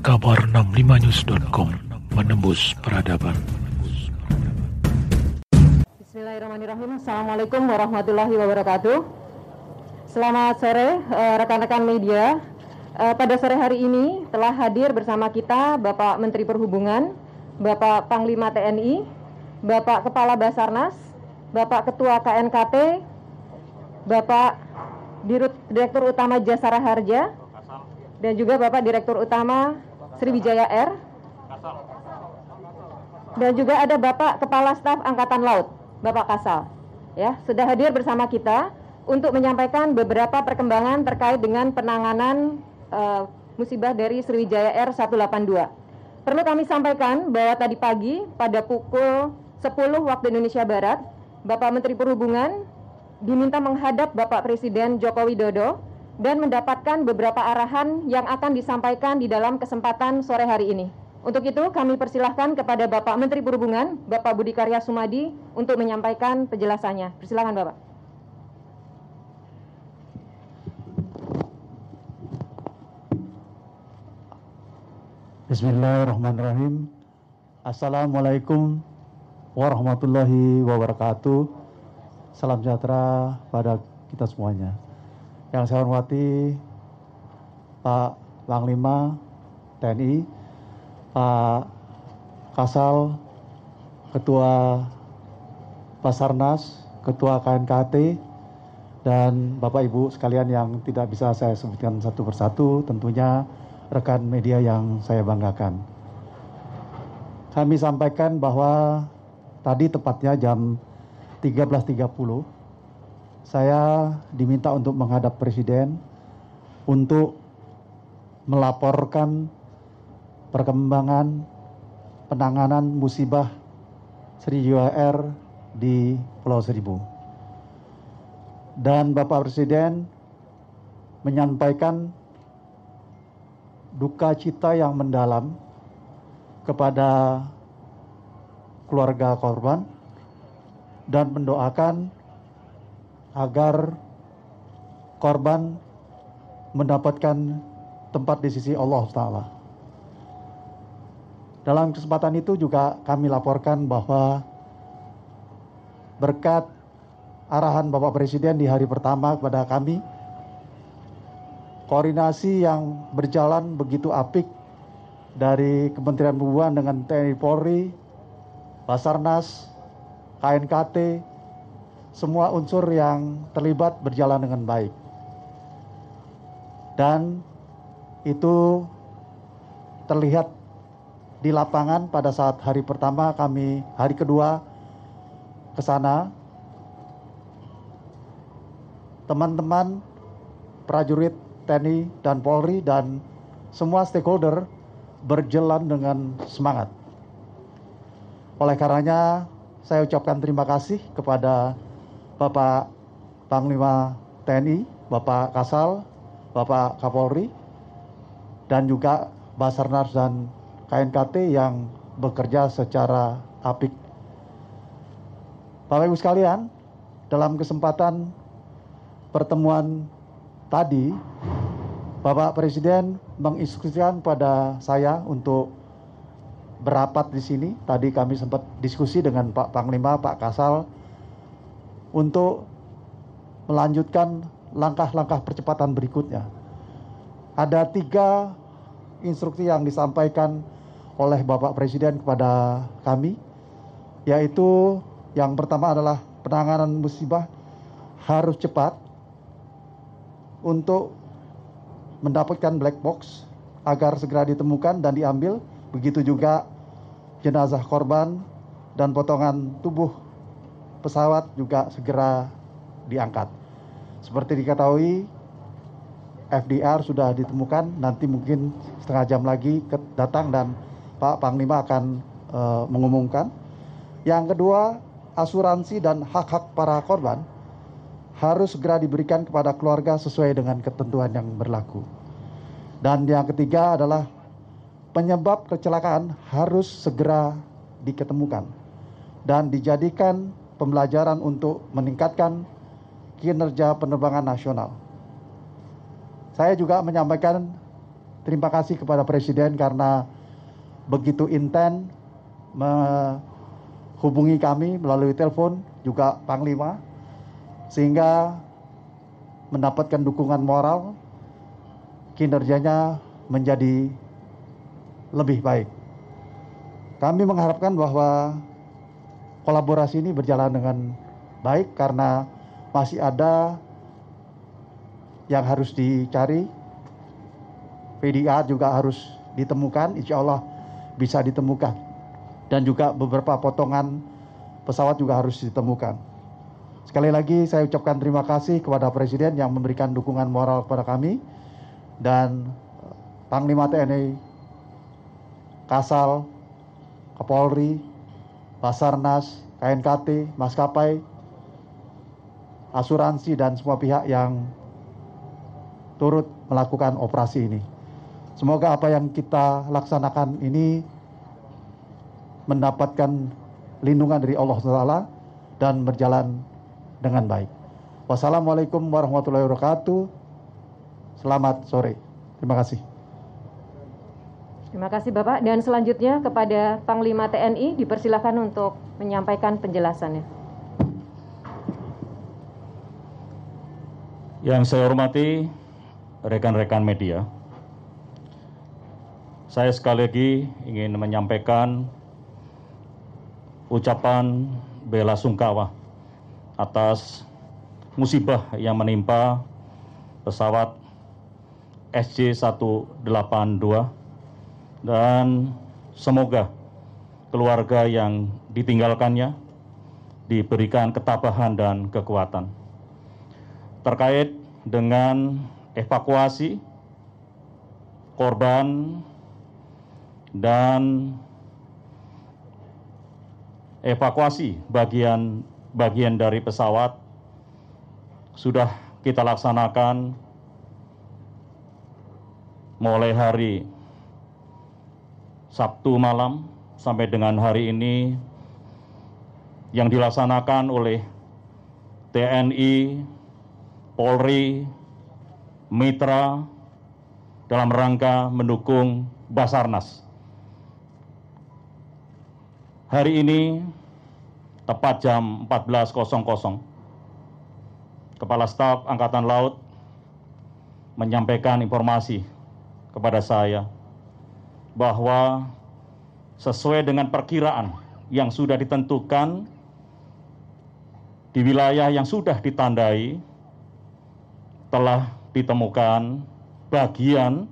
kabar 65news.com menembus peradaban. Bismillahirrahmanirrahim. Assalamualaikum warahmatullahi wabarakatuh. Selamat sore eh, rekan-rekan media. Eh, pada sore hari ini telah hadir bersama kita Bapak Menteri Perhubungan, Bapak Panglima TNI, Bapak Kepala Basarnas, Bapak Ketua KNKT, Bapak Direktur Utama Jasara Harja, dan juga Bapak Direktur Utama Sriwijaya Air, dan juga ada Bapak Kepala Staf Angkatan Laut, Bapak Kasal. Ya, sudah hadir bersama kita untuk menyampaikan beberapa perkembangan terkait dengan penanganan uh, musibah dari Sriwijaya Air 182. Perlu kami sampaikan bahwa tadi pagi pada pukul 10 waktu Indonesia Barat, Bapak Menteri Perhubungan diminta menghadap Bapak Presiden Joko Widodo dan mendapatkan beberapa arahan yang akan disampaikan di dalam kesempatan sore hari ini. Untuk itu kami persilahkan kepada Bapak Menteri Perhubungan, Bapak Budi Karya Sumadi untuk menyampaikan penjelasannya. Persilahkan Bapak. Bismillahirrahmanirrahim. Assalamualaikum warahmatullahi wabarakatuh. Salam sejahtera pada kita semuanya. Yang saya hormati Pak Panglima TNI, Pak Kasal, Ketua Basarnas, Ketua KNKT, dan Bapak Ibu sekalian yang tidak bisa saya sebutkan satu persatu, tentunya rekan media yang saya banggakan. Kami sampaikan bahwa tadi tepatnya jam 13.30 saya diminta untuk menghadap Presiden untuk melaporkan perkembangan penanganan musibah Sriwijaya di Pulau Seribu. Dan Bapak Presiden menyampaikan duka cita yang mendalam kepada keluarga korban dan mendoakan agar korban mendapatkan tempat di sisi Allah Taala. Dalam kesempatan itu juga kami laporkan bahwa berkat arahan Bapak Presiden di hari pertama kepada kami koordinasi yang berjalan begitu apik dari Kementerian Perhubungan dengan TNI Polri, Basarnas, KNKT, semua unsur yang terlibat berjalan dengan baik. Dan itu terlihat di lapangan pada saat hari pertama kami, hari kedua ke sana. Teman-teman prajurit TNI dan Polri dan semua stakeholder berjalan dengan semangat. Oleh karenanya, saya ucapkan terima kasih kepada Bapak Panglima TNI, Bapak Kasal, Bapak Kapolri, dan juga Basarnas dan KNKT yang bekerja secara apik. Bapak Ibu sekalian, dalam kesempatan pertemuan tadi Bapak Presiden menginstruksikan pada saya untuk berapat di sini. Tadi kami sempat diskusi dengan Pak Panglima, Pak Kasal untuk melanjutkan langkah-langkah percepatan berikutnya. Ada tiga instruksi yang disampaikan oleh Bapak Presiden kepada kami, yaitu yang pertama adalah penanganan musibah harus cepat untuk mendapatkan black box agar segera ditemukan dan diambil. Begitu juga jenazah korban dan potongan tubuh pesawat juga segera diangkat. Seperti diketahui, FDR sudah ditemukan, nanti mungkin setengah jam lagi datang dan Pak Panglima akan uh, mengumumkan. Yang kedua, asuransi dan hak-hak para korban harus segera diberikan kepada keluarga sesuai dengan ketentuan yang berlaku. Dan yang ketiga adalah penyebab kecelakaan harus segera diketemukan dan dijadikan pembelajaran untuk meningkatkan kinerja penerbangan nasional. Saya juga menyampaikan terima kasih kepada Presiden karena begitu intent menghubungi kami melalui telepon juga Panglima sehingga mendapatkan dukungan moral kinerjanya menjadi lebih baik. Kami mengharapkan bahwa kolaborasi ini berjalan dengan baik karena masih ada yang harus dicari. PDA juga harus ditemukan, insya Allah bisa ditemukan. Dan juga beberapa potongan pesawat juga harus ditemukan. Sekali lagi saya ucapkan terima kasih kepada Presiden yang memberikan dukungan moral kepada kami dan Panglima TNI, Kasal, Kapolri, Basarnas, KNKT, maskapai, asuransi dan semua pihak yang turut melakukan operasi ini. Semoga apa yang kita laksanakan ini mendapatkan lindungan dari Allah SWT dan berjalan dengan baik. Wassalamualaikum warahmatullahi wabarakatuh. Selamat sore. Terima kasih. Terima kasih Bapak. Dan selanjutnya kepada Panglima TNI dipersilakan untuk menyampaikan penjelasannya. Yang saya hormati rekan-rekan media, saya sekali lagi ingin menyampaikan ucapan bela sungkawa atas musibah yang menimpa pesawat SC182 dan semoga keluarga yang ditinggalkannya diberikan ketabahan dan kekuatan. Terkait dengan evakuasi korban dan evakuasi bagian bagian dari pesawat sudah kita laksanakan mulai hari Sabtu malam sampai dengan hari ini yang dilaksanakan oleh TNI, Polri, Mitra dalam rangka mendukung Basarnas. Hari ini tepat jam 14.00 Kepala Staf Angkatan Laut menyampaikan informasi kepada saya bahwa sesuai dengan perkiraan yang sudah ditentukan di wilayah yang sudah ditandai telah ditemukan bagian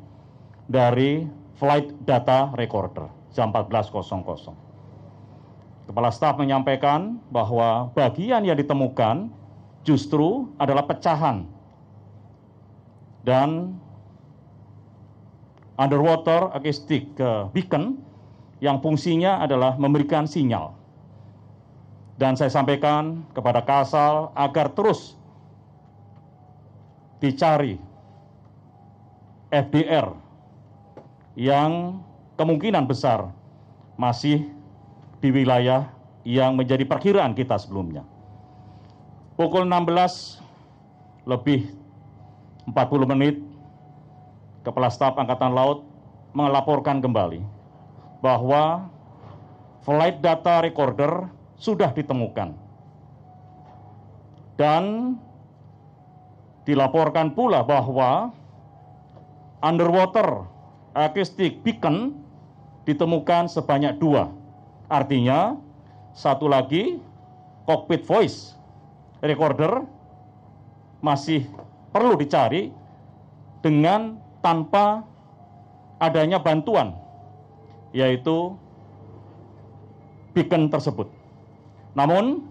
dari flight data recorder jam 14.00. Kepala staf menyampaikan bahwa bagian yang ditemukan justru adalah pecahan dan underwater acoustic beacon yang fungsinya adalah memberikan sinyal. Dan saya sampaikan kepada Kasal agar terus dicari FDR yang kemungkinan besar masih di wilayah yang menjadi perkiraan kita sebelumnya. Pukul 16 lebih 40 menit, Kepala Staf Angkatan Laut melaporkan kembali bahwa flight data recorder sudah ditemukan. Dan dilaporkan pula bahwa underwater acoustic beacon ditemukan sebanyak dua Artinya, satu lagi cockpit voice recorder masih perlu dicari dengan tanpa adanya bantuan, yaitu beacon tersebut. Namun,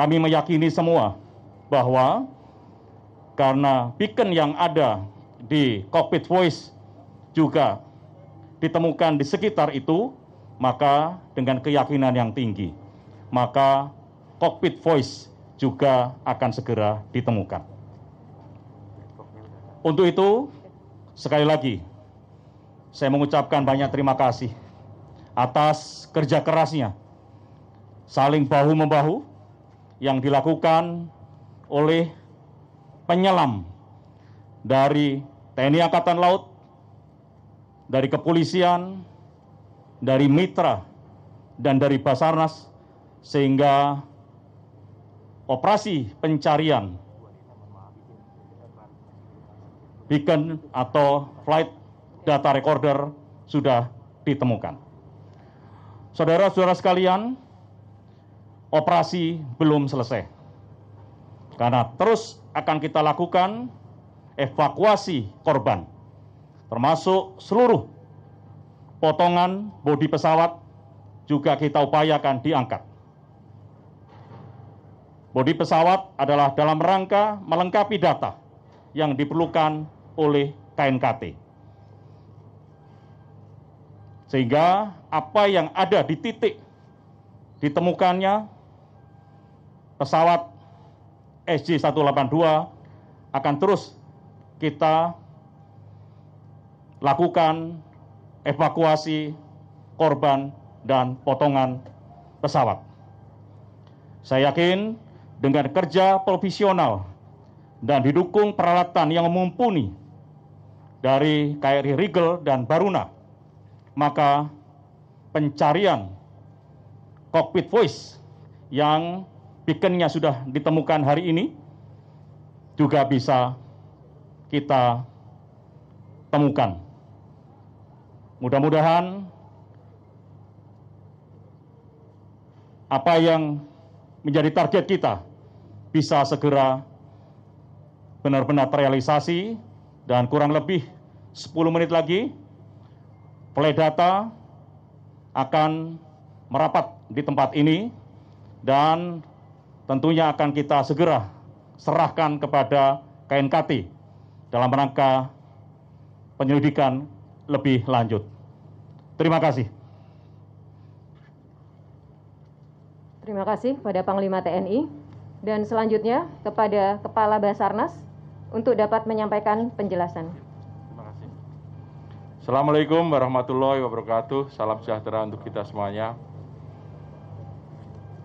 kami meyakini semua bahwa karena beacon yang ada di cockpit voice juga ditemukan di sekitar itu, maka dengan keyakinan yang tinggi, maka cockpit voice juga akan segera ditemukan. Untuk itu, sekali lagi, saya mengucapkan banyak terima kasih atas kerja kerasnya, saling bahu-membahu yang dilakukan oleh penyelam dari TNI Angkatan Laut, dari kepolisian, dari mitra, dan dari Basarnas sehingga operasi pencarian beacon atau flight data recorder sudah ditemukan. Saudara-saudara sekalian, operasi belum selesai. Karena terus akan kita lakukan evakuasi korban, termasuk seluruh potongan bodi pesawat juga kita upayakan diangkat. Bodi pesawat adalah dalam rangka melengkapi data yang diperlukan oleh KNKT. Sehingga apa yang ada di titik ditemukannya pesawat SJ182 akan terus kita lakukan evakuasi korban dan potongan pesawat. Saya yakin dengan kerja profesional dan didukung peralatan yang mumpuni dari KRI Rigel dan Baruna, maka pencarian cockpit voice yang beaconnya sudah ditemukan hari ini juga bisa kita temukan. Mudah-mudahan apa yang menjadi target kita bisa segera benar-benar terrealisasi dan kurang lebih 10 menit lagi play data akan merapat di tempat ini dan tentunya akan kita segera serahkan kepada KNKT dalam rangka penyelidikan lebih lanjut. Terima kasih. Terima kasih kepada Panglima TNI dan selanjutnya kepada Kepala Basarnas untuk dapat menyampaikan penjelasan. Terima kasih. Assalamualaikum warahmatullahi wabarakatuh. Salam sejahtera untuk kita semuanya.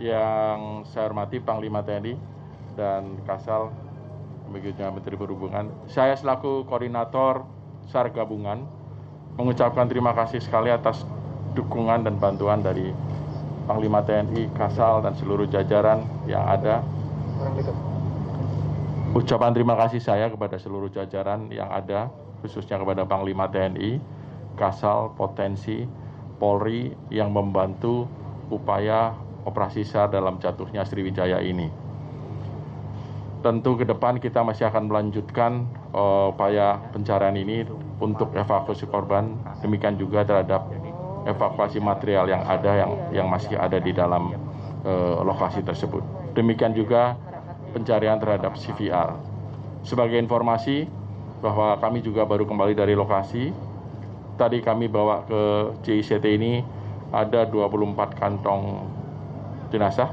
Yang saya hormati Panglima TNI dan Kasal, begitu Menteri Perhubungan. Saya selaku koordinator SAR gabungan mengucapkan terima kasih sekali atas dukungan dan bantuan dari Panglima TNI, Kasal, dan seluruh jajaran yang ada. Ucapan terima kasih saya kepada seluruh jajaran yang ada, khususnya kepada Panglima TNI, Kasal, Potensi, Polri yang membantu upaya operasi SAR dalam jatuhnya Sriwijaya ini. Tentu ke depan kita masih akan melanjutkan uh, upaya pencarian ini untuk evakuasi korban, demikian juga terhadap evakuasi material yang ada yang yang masih ada di dalam uh, lokasi tersebut. Demikian juga pencarian terhadap CVR. Sebagai informasi bahwa kami juga baru kembali dari lokasi. Tadi kami bawa ke JICT ini ada 24 kantong jenazah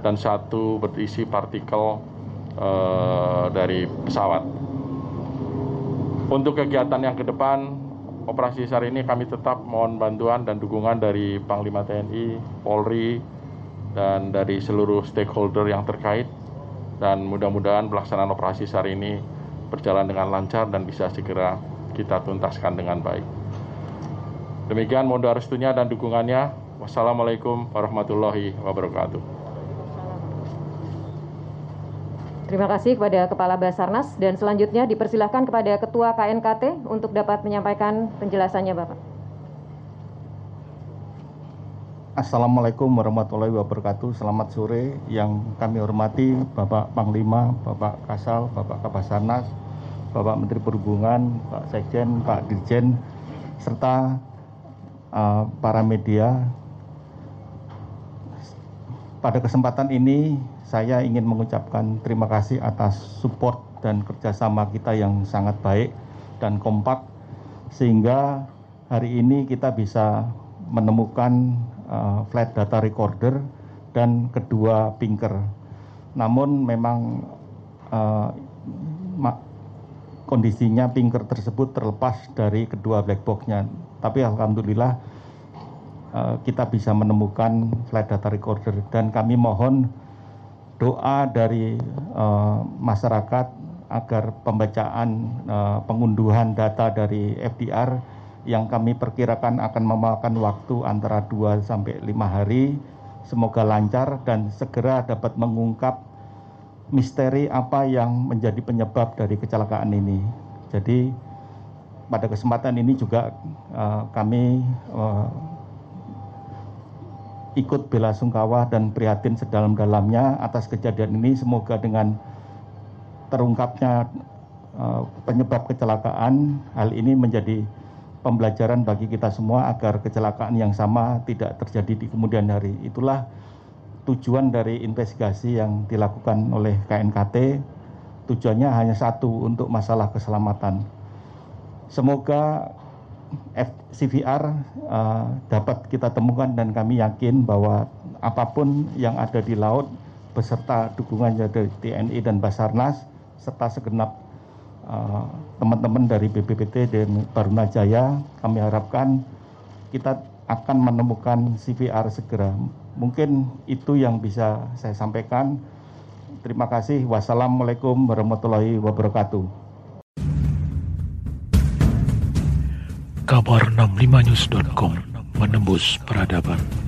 dan satu berisi partikel uh, dari pesawat. Untuk kegiatan yang ke depan, operasi SAR ini kami tetap mohon bantuan dan dukungan dari Panglima TNI, Polri, dan dari seluruh stakeholder yang terkait. Dan mudah-mudahan pelaksanaan operasi SAR ini berjalan dengan lancar dan bisa segera kita tuntaskan dengan baik. Demikian mohon doa restunya dan dukungannya. Wassalamualaikum warahmatullahi wabarakatuh. Terima kasih kepada Kepala Basarnas dan selanjutnya dipersilahkan kepada Ketua KNKT untuk dapat menyampaikan penjelasannya Bapak. Assalamualaikum warahmatullahi wabarakatuh. Selamat sore yang kami hormati Bapak Panglima, Bapak Kasal, Bapak Kabasarnas, Bapak Menteri Perhubungan, Pak Sekjen, Pak Dirjen, serta uh, para media. Pada kesempatan ini saya ingin mengucapkan terima kasih atas support dan kerjasama kita yang sangat baik dan kompak sehingga hari ini kita bisa menemukan uh, flight data recorder dan kedua pinker. Namun memang uh, kondisinya pinker tersebut terlepas dari kedua black boxnya. Tapi alhamdulillah uh, kita bisa menemukan flight data recorder dan kami mohon doa dari uh, masyarakat agar pembacaan uh, pengunduhan data dari FDR yang kami perkirakan akan memakan waktu antara 2 sampai 5 hari. Semoga lancar dan segera dapat mengungkap misteri apa yang menjadi penyebab dari kecelakaan ini. Jadi pada kesempatan ini juga uh, kami uh, ikut bela sungkawa dan prihatin sedalam-dalamnya atas kejadian ini. Semoga dengan terungkapnya uh, penyebab kecelakaan, hal ini menjadi pembelajaran bagi kita semua agar kecelakaan yang sama tidak terjadi di kemudian hari. Itulah tujuan dari investigasi yang dilakukan oleh KNKT. Tujuannya hanya satu untuk masalah keselamatan. Semoga CVR uh, dapat kita temukan dan kami yakin bahwa apa pun yang ada di laut beserta dukungan dari TNI dan Basarnas serta segenap Eh, teman-teman uh, dari BPPT dan Barunajaya kami harapkan kita akan menemukan CVR segera. Mungkin itu yang bisa saya sampaikan. Terima kasih. Wassalamualaikum warahmatullahi wabarakatuh. Kabar 65news.com menembus peradaban.